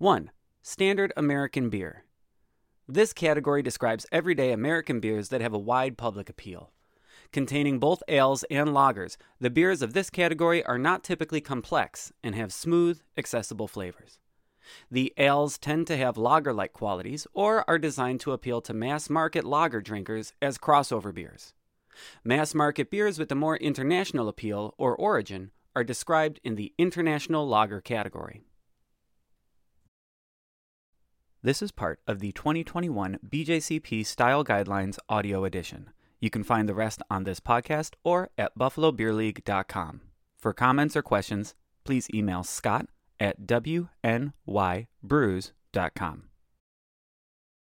1. Standard American beer. This category describes everyday American beers that have a wide public appeal. Containing both ales and lagers, the beers of this category are not typically complex and have smooth, accessible flavors. The ales tend to have lager like qualities or are designed to appeal to mass market lager drinkers as crossover beers. Mass market beers with a more international appeal or origin are described in the international lager category. This is part of the 2021 BJCP Style Guidelines audio edition. You can find the rest on this podcast or at buffalobeerleague.com. For comments or questions, please email scott at wnybrews.com.